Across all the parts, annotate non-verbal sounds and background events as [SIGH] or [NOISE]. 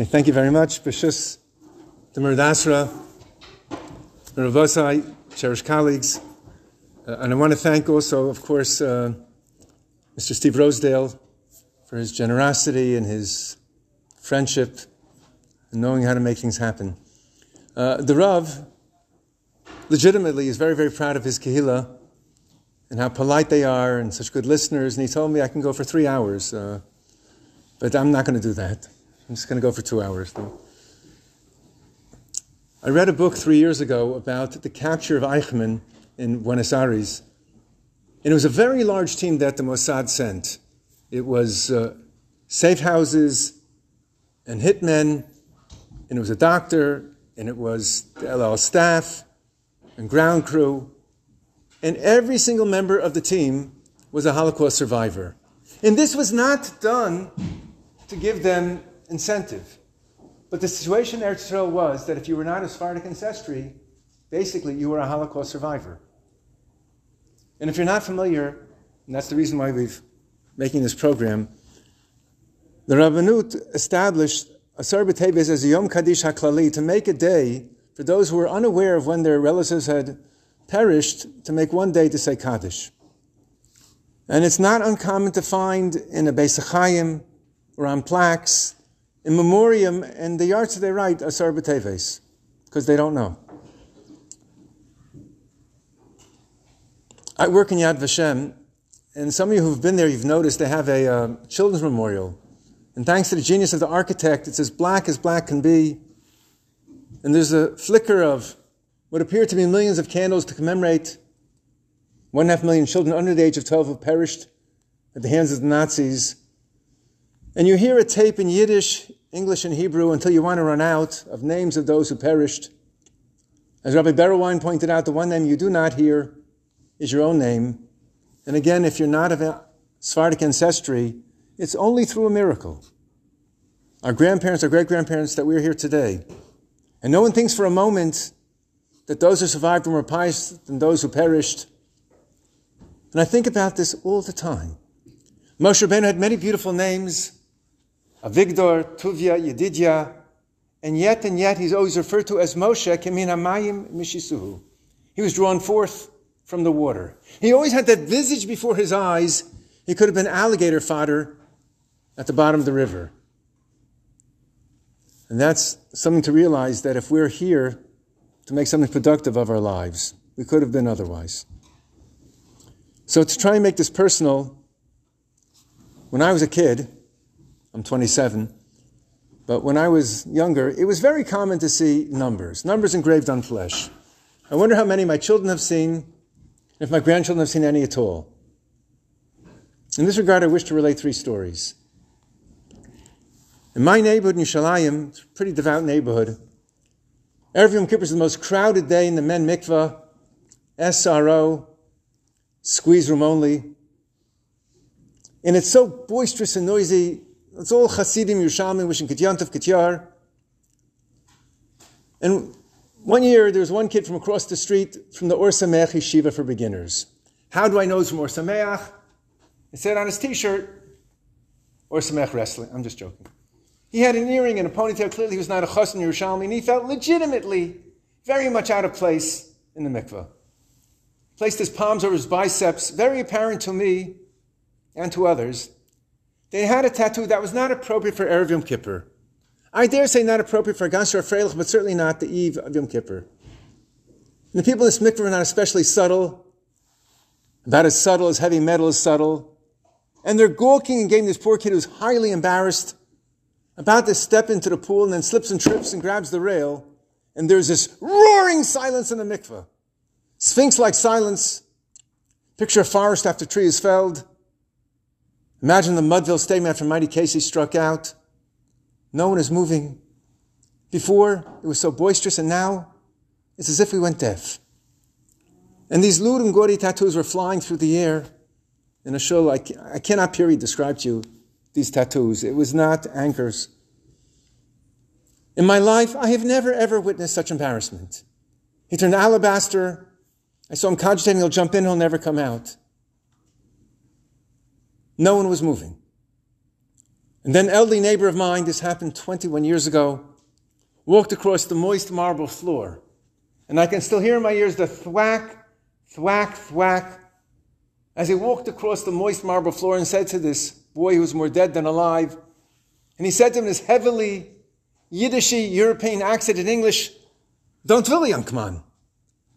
Okay, thank you very much. Bishus, the Murdasra, Ravosai, cherished colleagues. Uh, and I want to thank also, of course, uh, Mr. Steve Rosedale for his generosity and his friendship and knowing how to make things happen. Uh, the Rav legitimately is very, very proud of his Kehillah and how polite they are and such good listeners. And he told me I can go for three hours, uh, but I'm not going to do that. I'm just going to go for two hours. Though. I read a book three years ago about the capture of Eichmann in Buenos Aires. And it was a very large team that the Mossad sent. It was uh, safe houses and hitmen, and it was a doctor, and it was the El Al staff and ground crew. And every single member of the team was a Holocaust survivor. And this was not done to give them incentive. But the situation in Eretz Israel was that if you were not a Sephardic ancestry, basically you were a Holocaust survivor. And if you're not familiar, and that's the reason why we've making this program, the Rabbanut established a B'Teves as a Yom Kaddish HaKlali to make a day for those who were unaware of when their relatives had perished to make one day to say Kaddish. And it's not uncommon to find in a Beis Chaim or on plaques in memoriam, and the yards they write Asar B'Teves, because they don't know. I work in Yad Vashem, and some of you who've been there, you've noticed they have a uh, children's memorial. And thanks to the genius of the architect, it's as black as black can be. And there's a flicker of what appear to be millions of candles to commemorate one and a half million children under the age of 12 who perished at the hands of the Nazis. And you hear a tape in Yiddish, English, and Hebrew until you want to run out of names of those who perished. As Rabbi Berel Wein pointed out, the one name you do not hear is your own name. And again, if you're not of Sephardic ancestry, it's only through a miracle. Our grandparents, our great grandparents, that we're here today. And no one thinks for a moment that those who survived were more pious than those who perished. And I think about this all the time. Moshe Rabbeinu had many beautiful names. Avigdor, Tuvia, Yedidia, and yet and yet he's always referred to as Moshe, Kemin Hamayim Mishisuhu. He was drawn forth from the water. He always had that visage before his eyes. He could have been alligator fodder at the bottom of the river. And that's something to realize that if we're here to make something productive of our lives, we could have been otherwise. So to try and make this personal, when I was a kid, I'm 27, but when I was younger, it was very common to see numbers, numbers engraved on flesh. I wonder how many my children have seen if my grandchildren have seen any at all. In this regard, I wish to relate three stories. In my neighborhood in Yerushalayim, it's a pretty devout neighborhood, Erev Yom Kippur is the most crowded day in the men mikvah, SRO, squeeze room only. And it's so boisterous and noisy. It's all Hasidim Yerushalmi wishing Kityantav Kityar. And one year, there was one kid from across the street from the Or Sameach Yeshiva for beginners. How do I know he's from Or Sameach? It said on his t-shirt, Or Sameach Wrestling. I'm just joking. He had an earring and a ponytail. Clearly, he was not a chassan Yerushalmi, and he felt legitimately very much out of place in the mikveh. Placed his palms over his biceps, very apparent to me and to others. They had a tattoo that was not appropriate for Erev Yom Kippur. I dare say not appropriate for Gansher or Freilich, but certainly not the eve of Yom Kippur. And the people in this mikveh are not especially subtle, about as subtle as heavy metal is subtle. And they're gawking and getting this poor kid who's highly embarrassed about to step into the pool and then slips and trips and grabs the rail. And there's this roaring silence in the mikveh. Sphinx-like silence. Picture a forest after tree is felled. Imagine the Mudville statement after Mighty Casey struck out. No one is moving. Before, it was so boisterous, and now it's as if we went deaf. And these Lud Gori tattoos were flying through the air in a show. I, I cannot period describe to you these tattoos. It was not anchors. In my life, I have never ever witnessed such embarrassment. He turned alabaster. I saw him cogitating, he'll jump in, he'll never come out. No one was moving. And then elderly neighbor of mine, this happened 21 years ago, walked across the moist marble floor. And I can still hear in my ears the thwack, thwack, thwack, as he walked across the moist marble floor and said to this boy who was more dead than alive, and he said to him in his heavily Yiddishy European accent in English, Don't worry, young man.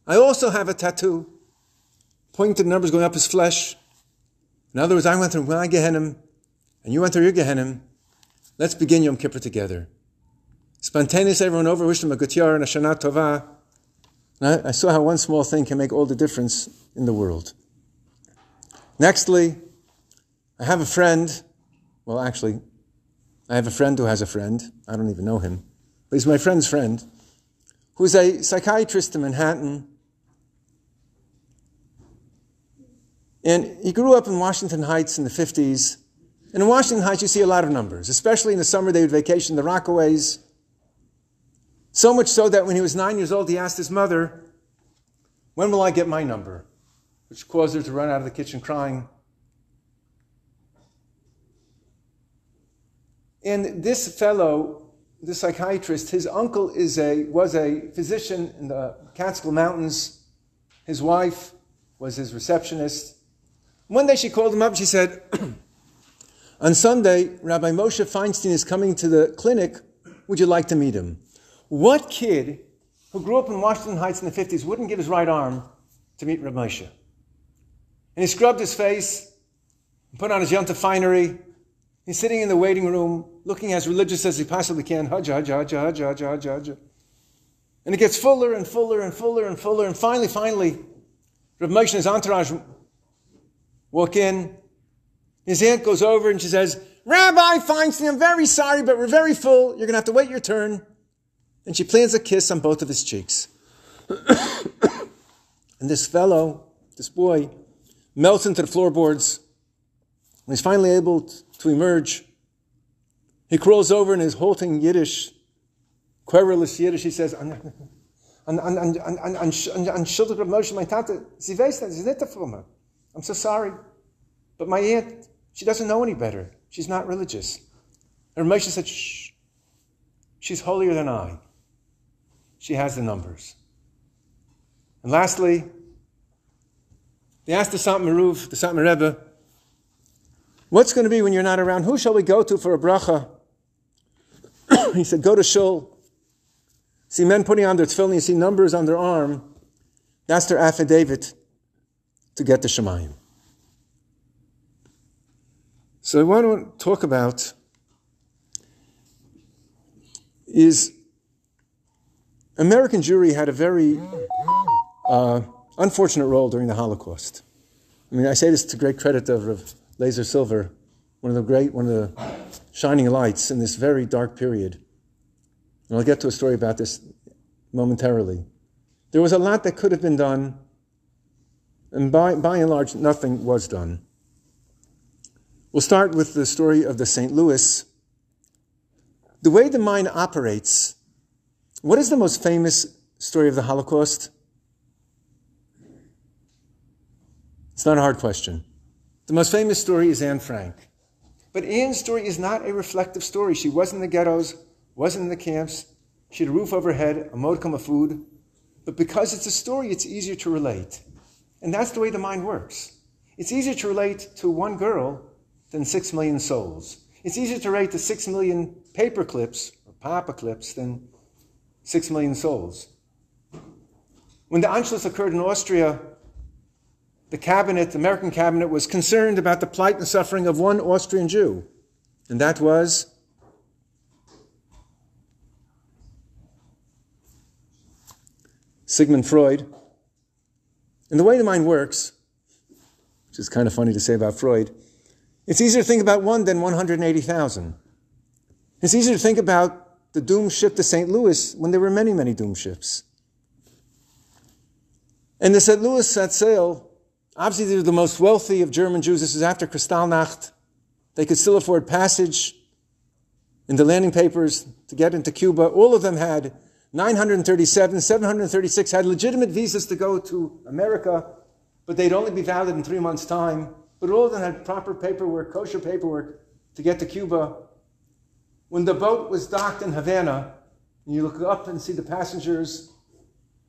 I also have a tattoo, the numbers going up his flesh. In other words, I went through my Gehenna, and you went through your Gehenna. Let's begin Yom Kippur together. Spontaneous, everyone over, wish them a good year and a Shana Tova. I, I saw how one small thing can make all the difference in the world. Nextly, I have a friend, well, actually, I have a friend who has a friend. I don't even know him, but he's my friend's friend, who's a psychiatrist in Manhattan. And he grew up in Washington Heights in the 50s. And in Washington Heights, you see a lot of numbers, especially in the summer they would vacation the Rockaways. So much so that when he was nine years old, he asked his mother, When will I get my number? Which caused her to run out of the kitchen crying. And this fellow, the psychiatrist, his uncle is a, was a physician in the Catskill Mountains. His wife was his receptionist. One day she called him up she said, [CLEARS THROAT] On Sunday, Rabbi Moshe Feinstein is coming to the clinic. Would you like to meet him? What kid who grew up in Washington Heights in the 50s wouldn't give his right arm to meet Rabbi Moshe? And he scrubbed his face, put on his yonta finery. He's sitting in the waiting room, looking as religious as he possibly can. Hajj, hajj, hajj, hajj, hajj, hajj, hajj. And it gets fuller and fuller and fuller and fuller. And finally, finally, Rabbi Moshe and his entourage walk in. His aunt goes over and she says, Rabbi Feinstein, I'm very sorry, but we're very full. You're going to have to wait your turn. And she plants a kiss on both of his cheeks. and this fellow, this boy, melts into the floorboards. When he's finally able to emerge, he crawls over in his halting Yiddish, querulous Yiddish. He says, an, an, an, an, an, an, schuldig Moshe, my tante, sie weiß I'm so sorry. But my aunt, she doesn't know any better. She's not religious. And Moshe said, shh, she's holier than I. She has the numbers. And lastly, they asked the Satmar Rav, the Satmar Rebbe, what's going to be when you're not around? Who shall we go to for a bracha? [COUGHS] he said, go to Shul. See men putting on their tefillin, you see numbers on their arm. That's their affidavit to get the Shemayim. So I want to talk about is American Jewry had a very uh, unfortunate role during the Holocaust. I mean, I say this to great credit of Rav Lazer Silver, one of the great, one of the shining lights in this very dark period. And I'll get to a story about this momentarily. There was a lot that could have been done, and by, by and large, nothing was done. We'll start with the story of the St. Louis. The way the mind operates, what is the most famous story of the Holocaust? It's not a hard question. The most famous story is Anne Frank. But Anne's story is not a reflective story. She wasn't in the ghettos, wasn't in the camps. She had a roof over her head, a modicum of food. But because it's a story, it's easier to relate. And that's the way the mind works. It's easier to relate to one girl than six million souls. It's easier to relate to six million paper clips or papa clips than six million souls. When the Anschluss occurred in Austria, the cabinet, the American cabinet, was concerned about the plight and suffering of one Austrian Jew, and that was Sigmund Freud. And the way the mind works, which is kind of funny to say about Freud, it's easier to think about one than 180,000. It's easier to think about the doomed ship to St. Louis when there were many, many doomed ships. And the St. Louis set sail Obviously, they were the most wealthy of German Jews. This is after Kristallnacht. They could still afford passage in the landing papers to get into Cuba. All of them had 937, 736 had legitimate visas to go to America, but they'd only be valid in three months' time. But all of them had proper paperwork, kosher paperwork to get to Cuba. when the boat was docked in Havana, and you look up and see the passengers,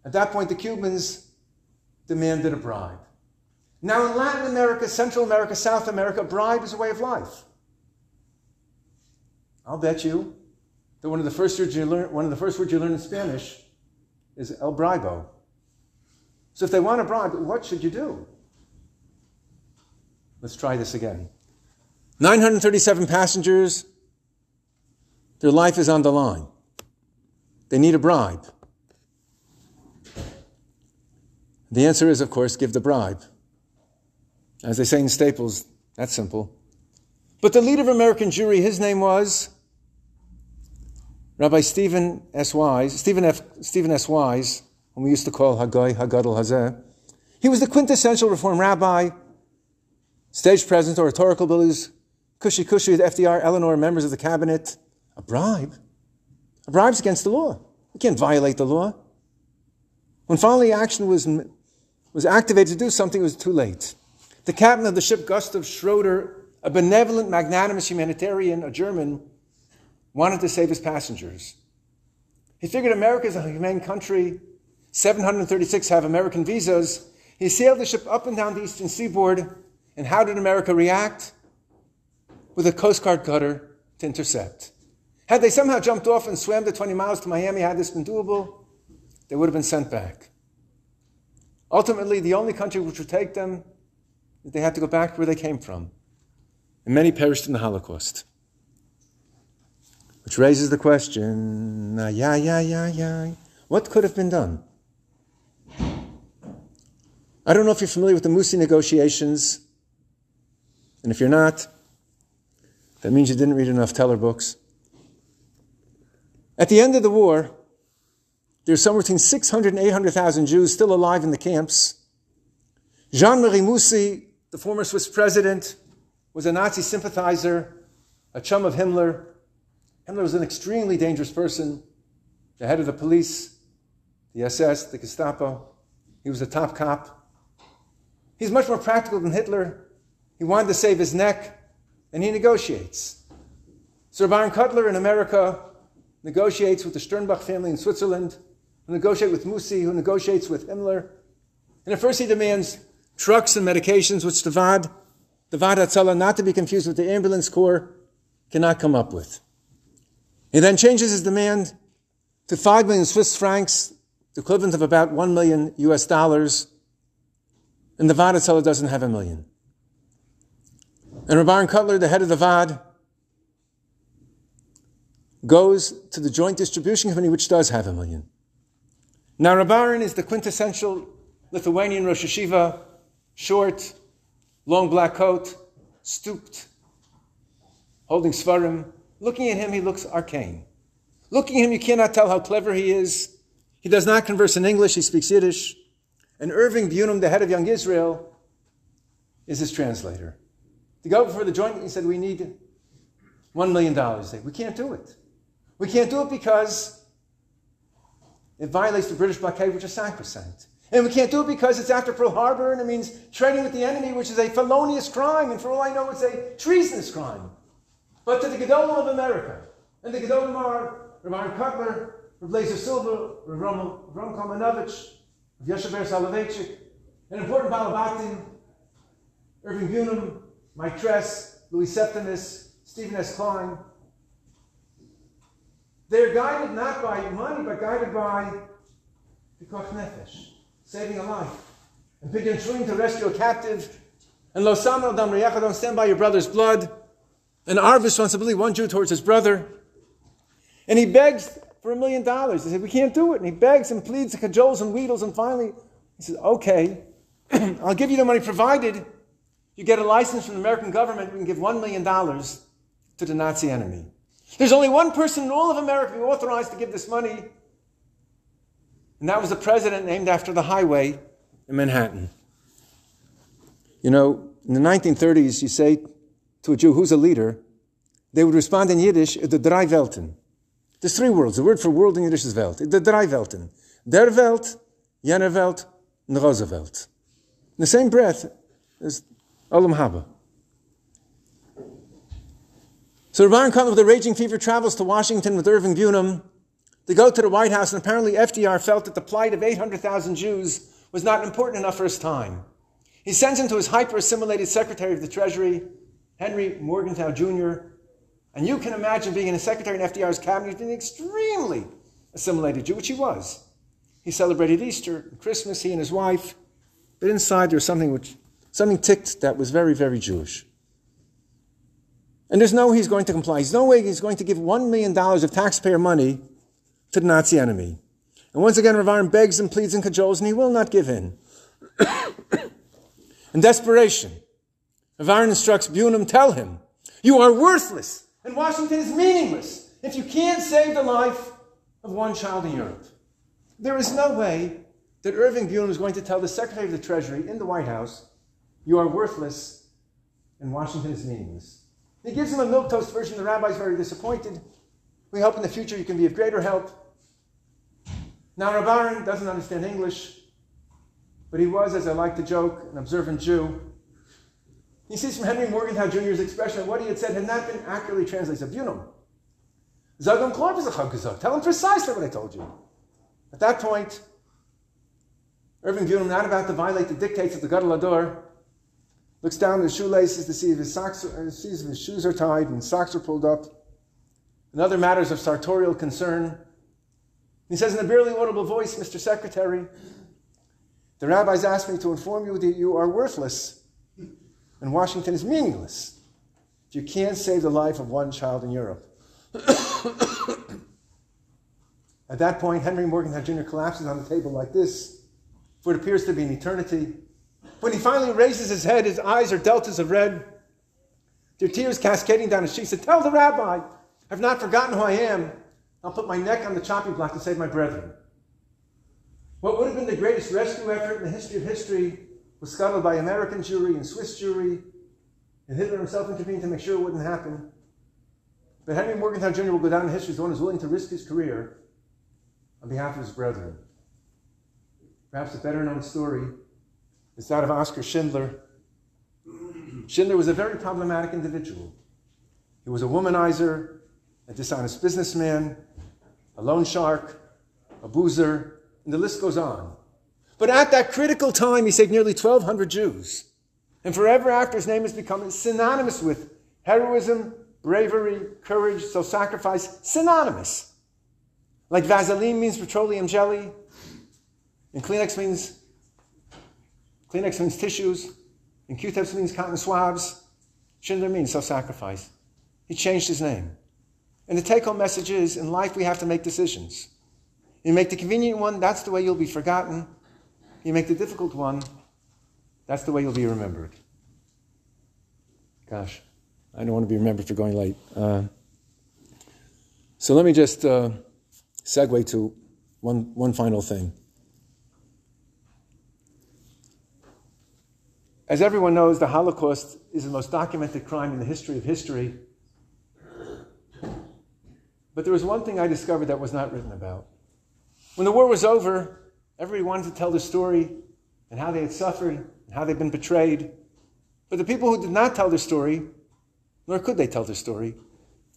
at that point the Cubans demanded a bribe. Now, in Latin America, Central America, South America, bribe is a way of life. I'll bet you that one of the first words you learn, one of the first words you learn in Spanish is el bribo. So if they want a bribe, what should you do? Let's try this again. 937 passengers, their life is on the line. They need a bribe. The answer is, of course, give the bribe. As they say in Staples, that's simple. But the leader of American Jewry, his name was Rabbi Stephen S. Wise, Stephen, F, Stephen S. Wise, whom we used to call Hagai Hagadol Hazeh. He was the quintessential Reform rabbi, stage presence, oratorical abilities, cushy cushy with FDR, Eleanor, members of the cabinet. A bribe? A bribe's against the law. You can't violate the law. When finally action was, was activated to do something, it was too late. The captain of the ship, Gustav Schroeder, a benevolent, magnanimous humanitarian, a German, wanted to save his passengers. He figured America is a humane country. 736 have American visas. He sailed the ship up and down the eastern seaboard. And how did America react? With a Coast Guard cutter to intercept. Had they somehow jumped off and swam the 20 miles to Miami, had this been doable, they would have been sent back. Ultimately, the only country which would take them, they had to go back where they came from. And many perished in the Holocaust. Which raises the question, uh, yeah, yeah, yeah, yeah. What could have been done? I don't know if you're familiar with the Musy negotiations. And if you're not, that means you didn't read enough Teller books. At the end of the war, there's somewhere between 600 and 800,000 Jews still alive in the camps. Jean-Marie Musy, the former Swiss president, was a Nazi sympathizer, a chum of Himmler, Himmler was an extremely dangerous person, the head of the police, the SS, the Gestapo. He was a top cop. He's much more practical than Hitler. He wanted to save his neck, and he negotiates. Sir Byron Kotler in America negotiates with the Sternbuch family in Switzerland, who negotiate with Musy, who negotiates with Himmler. And at first he demands trucks and medications, which the Vaad, the Vaad Hatzalah, not to be confused with the ambulance corps, cannot come up with. He then changes his demand to 5 million Swiss francs, the equivalent of about 1 million US dollars, and the Vaad seller doesn't have a million. And Rabban Kotler, the head of the Vaad, goes to the Joint Distribution Company, which does have a million. Now, Rabban is the quintessential Lithuanian Rosh Yeshiva, short, long black coat, stooped, holding Sefarim, Looking at him, he looks arcane. Looking at him, you cannot tell how clever he is. He does not converse in English, he speaks Yiddish. And Irving Bunim, the head of Young Israel, is his translator. To go before the joint, he said, We need $1 million. Say, we can't do it. We can't do it because it violates the British blockade, which is sacrosanct. And we can't do it because it's after Pearl Harbor and it means trading with the enemy, which is a felonious crime. And for all I know, it's a treasonous crime but to the Gedolim of America. And the Gedolim are Rav Kotler, Rav Lazer Silver, Rav Ron Kalmanovich, Rav Yeshaber Soloveitchik, an important Balabatim, Irving Bunim, Mike Tress, Louis Septimus, Stephen S. Klein. They're guided not by money, but guided by the Koch Nefesh, saving a life. And Pidyon to rescue a captive. And Losam Samuel Dam don't stand by your brother's blood and our responsibility, one Jew towards his brother. And he begs for a million dollars. They say, We can't do it. And he begs and pleads and cajoles and wheedles. And finally, he says, Okay, [CLEARS THROAT] I'll give you the money provided you get a license from the American government. We can give $1 million to the Nazi enemy. There's only one person in all of America who authorized to give this money, and that was the president named after the highway in Manhattan. You know, in the 1930s, you say to a Jew who's a leader, they would respond in Yiddish, the drei Welten. There's three worlds. The word for world in Yiddish is Welt. The drei Welten. Der Welt, jener Welt, and. In the same breath, there's Olam Haba. So Rabbi Kotler with a raging fever travels to Washington with Irving Bunim. They go to the White House, and apparently FDR felt that the plight of 800,000 Jews was not important enough for his time. He sends him to his hyper assimilated Secretary of the Treasury, Henry Morgenthau Jr., and you can imagine being in a secretary in FDR's cabinet, an extremely assimilated Jew, which he was. He celebrated Easter, and Christmas, he and his wife, but inside there was something which something ticked that was very, very Jewish. And there's no way he's going to comply. There's no way he's going to give $1 million of taxpayer money to the Nazi enemy. And once again, Rav begs and pleads and cajoles, and he will not give in. [COUGHS] in desperation, Aharon instructs Bunim, tell him, you are worthless, and Washington is meaningless if you can't save the life of one child in Europe. There is no way that Irving Bunim is going to tell the Secretary of the Treasury in the White House, you are worthless, and Washington is meaningless. He gives him a milquetoast version. The rabbi is very disappointed. We hope in the future you can be of greater help. Now, Rav doesn't understand English, but he was, as I like to joke, an observant Jew. He sees from Henry Morgenthau Jr.'s expression what he had said had not been accurately translated. Bunim. Tell him precisely what I told you. At that point, Irving Bunim, not about to violate the dictates of the Gadol looks down at his shoelaces to see if his socks, uh, sees if his shoes are tied and socks are pulled up, and other matters of sartorial concern. He says in a barely audible voice, Mr. Secretary, the rabbis asked me to inform you that you are worthless and Washington is meaningless if you can't save the life of one child in Europe. [COUGHS] At that point, Henry Morgenthau Jr. collapses on the table like this, for it appears to be an eternity. When he finally raises his head, his eyes are deltas of red. their tears cascading down his cheeks. He said, Tell the rabbi, I've not forgotten who I am. I'll put my neck on the chopping block to save my brethren. What would have been the greatest rescue effort in the history of history was scuttled by American Jewry and Swiss Jewry, and Hitler himself intervened to make sure it wouldn't happen. But Henry Morgenthau Jr. will go down in history as the one who's willing to risk his career on behalf of his brethren. Perhaps a better known story is that of Oscar Schindler. Schindler was a very problematic individual. He was a womanizer, a dishonest businessman, a loan shark, a boozer, and the list goes on. But at that critical time, he saved nearly 1,200 Jews. And forever after, his name has become synonymous with heroism, bravery, courage, self sacrifice, synonymous. Like Vaseline means petroleum jelly, and Kleenex means Kleenex means tissues, and Q-tips means cotton swabs. Schindler means self-sacrifice. He changed his name. And the take-home message is, in life we have to make decisions. You make the convenient one, that's the way you'll be forgotten. You make the difficult one, that's the way you'll be remembered. Gosh, I don't want to be remembered for going late. Uh, so let me just uh, segue to one, one final thing. As everyone knows, the Holocaust is the most documented crime in the history of history. But there was one thing I discovered that was not written about. When the war was over, everybody wanted to tell the story and how they had suffered and how they'd been betrayed. But the people who did not tell their story, nor could they tell their story,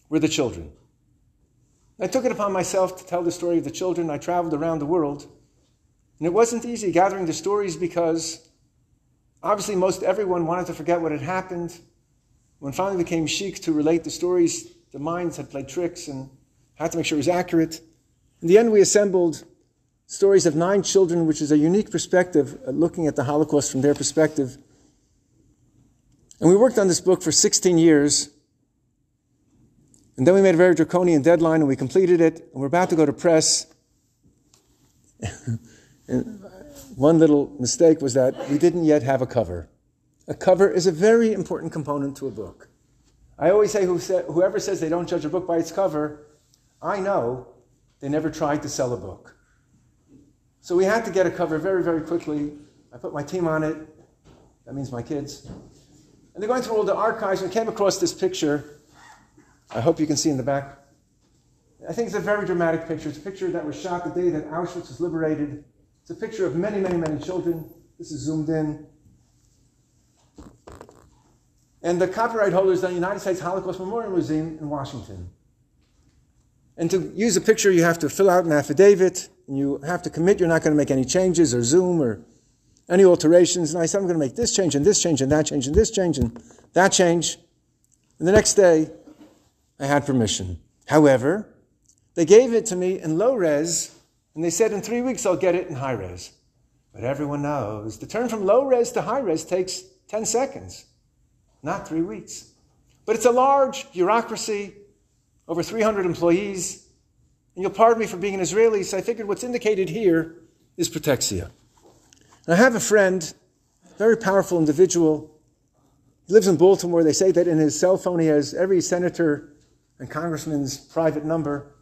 were the children. I took it upon myself to tell the story of the children. I traveled around the world. And it wasn't easy gathering the stories because Obviously, most everyone wanted to forget what had happened. When finally became chic to relate the stories, the minds had played tricks and had to make sure it was accurate. In the end, we assembled stories of nine children, which is a unique perspective, uh, looking at the Holocaust from their perspective. And we worked on this book for 16 years. And then we made a very draconian deadline and we completed it. And we're about to go to press. [LAUGHS] and one little mistake was that we didn't yet have a cover. A cover is a very important component to a book. I always say, whoever says they don't judge a book by its cover, I know they never tried to sell a book. So we had to get a cover very, very quickly. I put my team on it. That means my kids. And they're going through all the archives and came across this picture. I hope you can see in the back. I think it's a very dramatic picture. It's a picture that was shot the day that Auschwitz was liberated. It's a picture of many, many, many children. This is zoomed in. And the copyright holder is the United States Holocaust Memorial Museum in Washington. And to use a picture, you have to fill out an affidavit, you have to commit you're not going to make any changes or zoom or any alterations. And I said, I'm going to make this change and this change and that change and this change and that change. And the next day, I had permission. However, they gave it to me in low res, and they said in three weeks I'll get it in high res. But everyone knows the turn from low res to high res takes 10 seconds, not three weeks. But it's a large bureaucracy, over 300 employees. And you'll pardon me for being an Israeli, so I figured what's indicated here is protexia. And I have a friend, very powerful individual. He lives in Baltimore. They say that in his cell phone he has every senator and congressman's private number.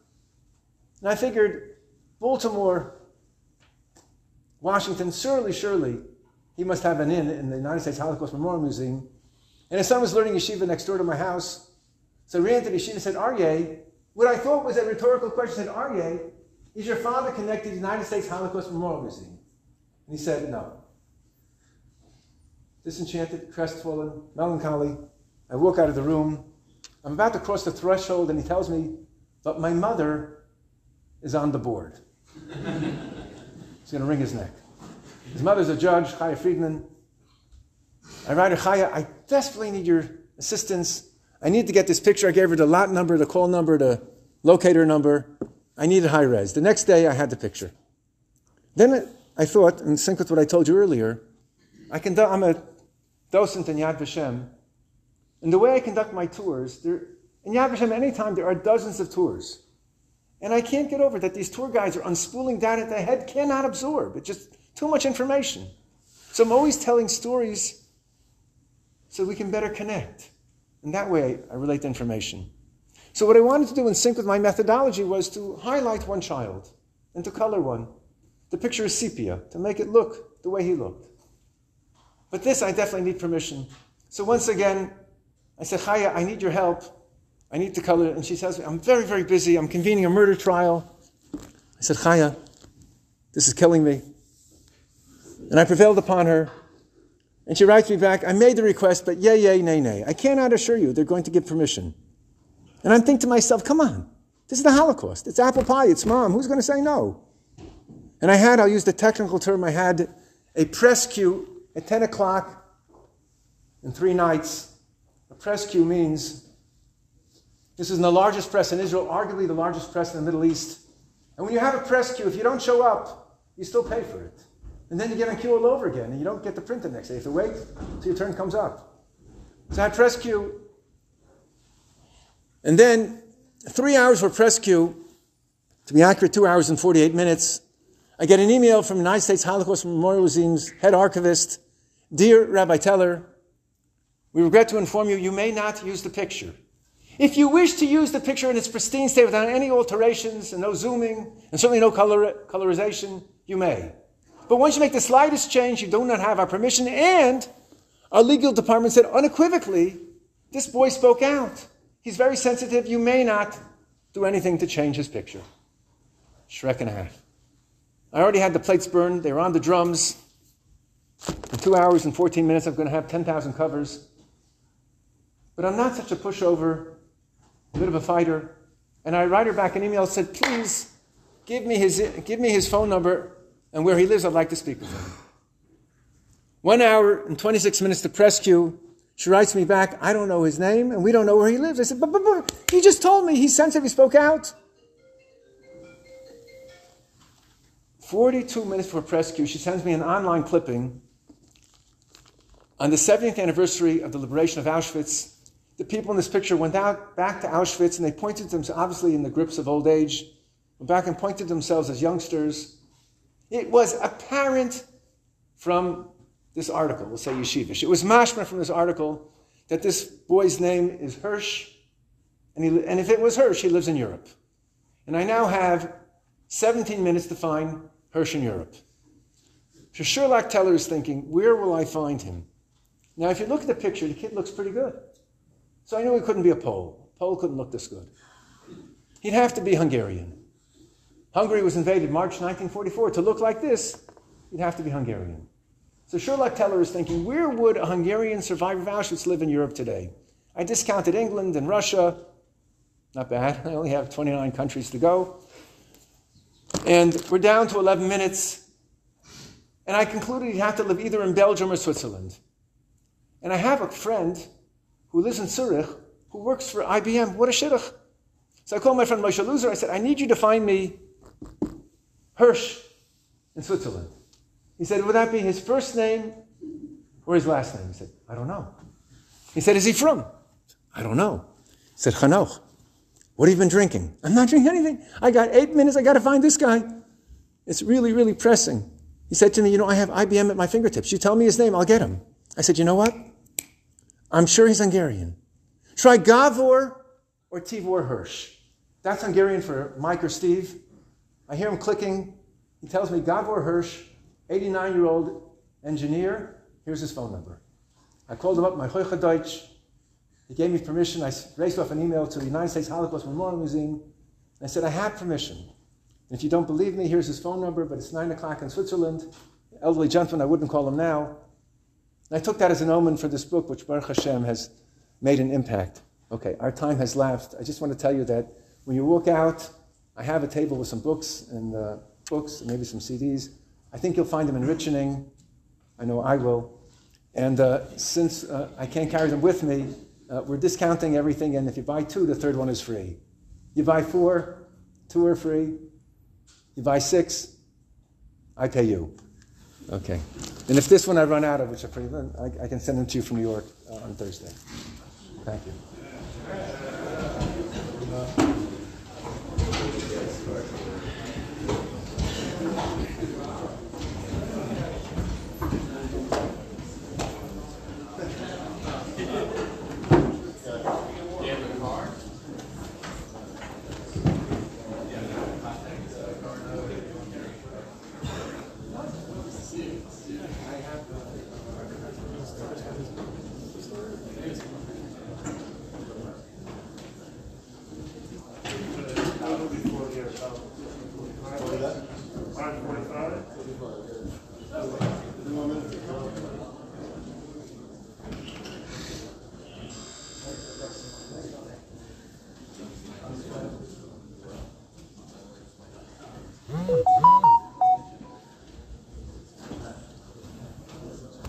And I figured, Baltimore, Washington, surely, surely, he must have an inn in the United States Holocaust Memorial Museum. And his son was learning yeshiva next door to my house. So I ran to the yeshiva and said, Aryeh, what I thought was a rhetorical question said, Aryeh, is your father connected to the United States Holocaust Memorial Museum? And he said, no. Disenchanted, crestfallen, melancholy. I walk out of the room. I'm about to cross the threshold, and he tells me, but my mother is on the board. [LAUGHS] He's going to wring his neck. His mother's a judge, Chaya Friedman. I write her, Chaya, I desperately need your assistance. I need to get this picture. I gave her the lot number, the call number, the locator number. I needed high res. The next day, I had the picture. Then I thought, in sync with what I told you earlier, I can, I'm a docent in Yad Vashem, and the way I conduct my tours, there, in Yad Vashem, anytime there are dozens of tours. And I can't get over that these tour guides are unspooling data that the head cannot absorb. It's just too much information. So I'm always telling stories so we can better connect. And that way I relate the information. So what I wanted to do in sync with my methodology was to highlight one child and to color one. The picture is sepia, to make it look the way he looked. But this I definitely need permission. So once again, I said, Chaya, I need your help. I need to color. And she says, I'm very, very busy. I'm convening a murder trial. I said, Chaya, this is killing me. And I prevailed upon her. And she writes me back, I made the request, but yay, yay, nay, nay. I cannot assure you they're going to give permission. And I'm thinking to myself, come on. This is the Holocaust. It's apple pie. It's mom. Who's going to say no? And I had, I'll use the technical term, I had a press queue at 10 o'clock in three nights. A press queue means this is the largest press in Israel, arguably the largest press in the Middle East. And when you have a press queue, if you don't show up, you still pay for it. And then you get on queue all over again, and you don't get the print the next day. You have to wait till your turn comes up. So I press queue. And then three hours for press queue, to be accurate, two hours and 48 minutes. I get an email from the United States Holocaust Memorial Museum's head archivist. Dear Rabbi Teller, we regret to inform you, you may not use the picture. If you wish to use the picture in its pristine state without any alterations and no zooming, and certainly no color, colorization, you may. But once you make the slightest change, you do not have our permission. And our legal department said unequivocally, this boy spoke out. He's very sensitive. You may not do anything to change his picture. Shrek and a half. I already had the plates burned. They were on the drums. In two hours and 14 minutes, I'm going to have 10,000 covers. But I'm not such a pushover, a bit of a fighter. And I write her back an email said, please give me his, give me his phone number and where he lives. I'd like to speak with him. One hour and 26 minutes to press queue. She writes me back, I don't know his name, and we don't know where he lives. I said, but, but, but he just told me he's sensitive, he spoke out. 42 minutes for press queue, she sends me an online clipping. On the 70th anniversary of the liberation of Auschwitz, the people in this picture went out back to Auschwitz and they pointed themselves, obviously in the grips of old age, went back and pointed themselves as youngsters. It was apparent from this article, we'll say Yeshivish. It was mashma from this article that this boy's name is Hirsch, and, he, and if it was Hirsch, he lives in Europe. And I now have 17 minutes to find Hirsch in Europe. So Sherlock Teller is thinking, where will I find him? Now, if you look at the picture, the kid looks pretty good. So I knew he couldn't be a Pole. Pole couldn't look this good. He'd have to be Hungarian. Hungary was invaded March 1944. To look like this, you'd have to be Hungarian. So Sherlock Teller is thinking, where would a Hungarian survivor of Auschwitz live in Europe today? I discounted England and Russia. Not bad. [LAUGHS] I only have 29 countries to go. And we're down to 11 minutes. And I concluded he'd have to live either in Belgium or Switzerland. And I have a friend who lives in Zurich who works for IBM. What a shidduch. So I called my friend Moshe Loser. I said, I need you to find me Hirsch in Switzerland. He said, Would that be his first name or his last name? He said, I don't know. He said, Is he from? I don't know. He said, Chanoch, what have you been drinking? I'm not drinking anything. I got eight minutes. I got to find this guy. It's really, really pressing. He said to me, You know, I have IBM at my fingertips. You tell me his name, I'll get him. I said, You know what? I'm sure he's Hungarian. Try Gabor or Tibor Hirsch. That's Hungarian for Mike or Steve. I hear him clicking. He tells me Gabor Hirsch, 89 year old engineer. Here's his phone number. I called him up, my Heuche Deutsch. He gave me permission. I raced off an email to the United States Holocaust Memorial Museum. I said, I have permission. And if you don't believe me, here's his phone number, but it's 9 o'clock in Switzerland. Elderly gentleman, I wouldn't call him now. And I took that as an omen for this book, which Baruch Hashem has made an impact. Okay, our time has left. I just want to tell you that when you walk out, I have a table with some books and uh, books, and maybe some CDs. I think you'll find them enriching. I know I will. And uh, since uh, I can't carry them with me, uh, we're discounting everything, and if you buy two, the third one is free. You buy four, two are free. You buy six, I pay you. Okay. And if this one I run out of, which free, then I, I can send them to you from New York uh, on Thursday. Thank you.